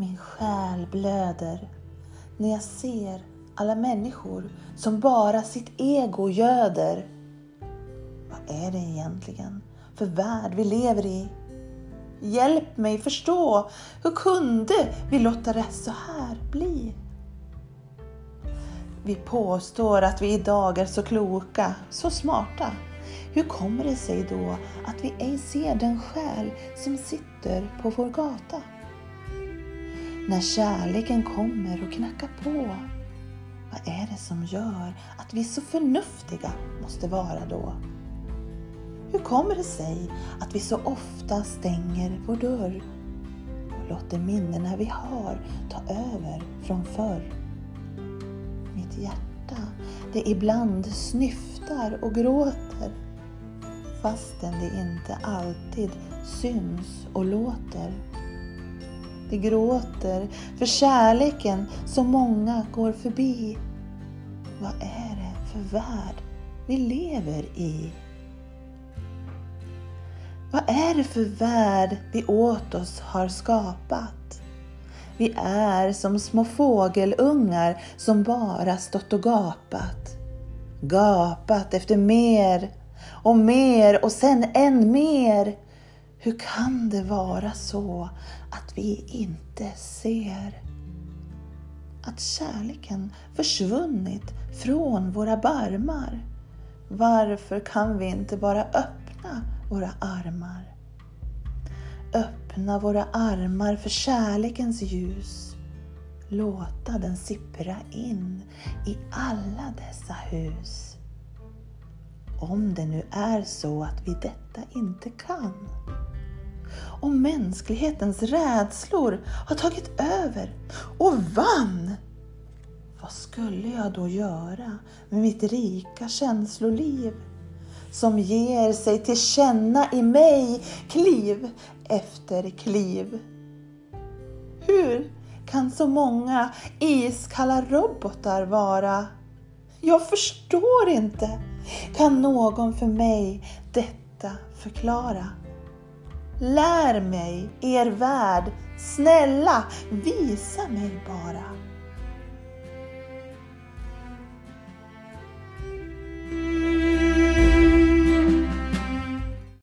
Min själ blöder när jag ser alla människor som bara sitt ego göder. Vad är det egentligen för värld vi lever i? Hjälp mig förstå, hur kunde vi låta det så här bli? Vi påstår att vi idag är så kloka, så smarta. Hur kommer det sig då att vi ej ser den själ som sitter på vår gata? När kärleken kommer och knackar på, vad är det som gör att vi så förnuftiga måste vara då? Hur kommer det sig att vi så ofta stänger vår dörr och låter minnena vi har ta över från förr? Mitt hjärta, det ibland snyftar och gråter fastän det inte alltid syns och låter. De gråter för kärleken som många går förbi. Vad är det för värld vi lever i? Vad är det för värld vi åt oss har skapat? Vi är som små fågelungar som bara stått och gapat. Gapat efter mer och mer och sen än mer. Hur kan det vara så att vi inte ser? Att kärleken försvunnit från våra barmar. Varför kan vi inte bara öppna våra armar? Öppna våra armar för kärlekens ljus. Låta den sippra in i alla dessa hus. Om det nu är så att vi detta inte kan och mänsklighetens rädslor har tagit över och vann. Vad skulle jag då göra med mitt rika känsloliv? Som ger sig till känna i mig kliv efter kliv. Hur kan så många iskalla robotar vara? Jag förstår inte. Kan någon för mig detta förklara? Lär mig er värld, snälla visa mig bara.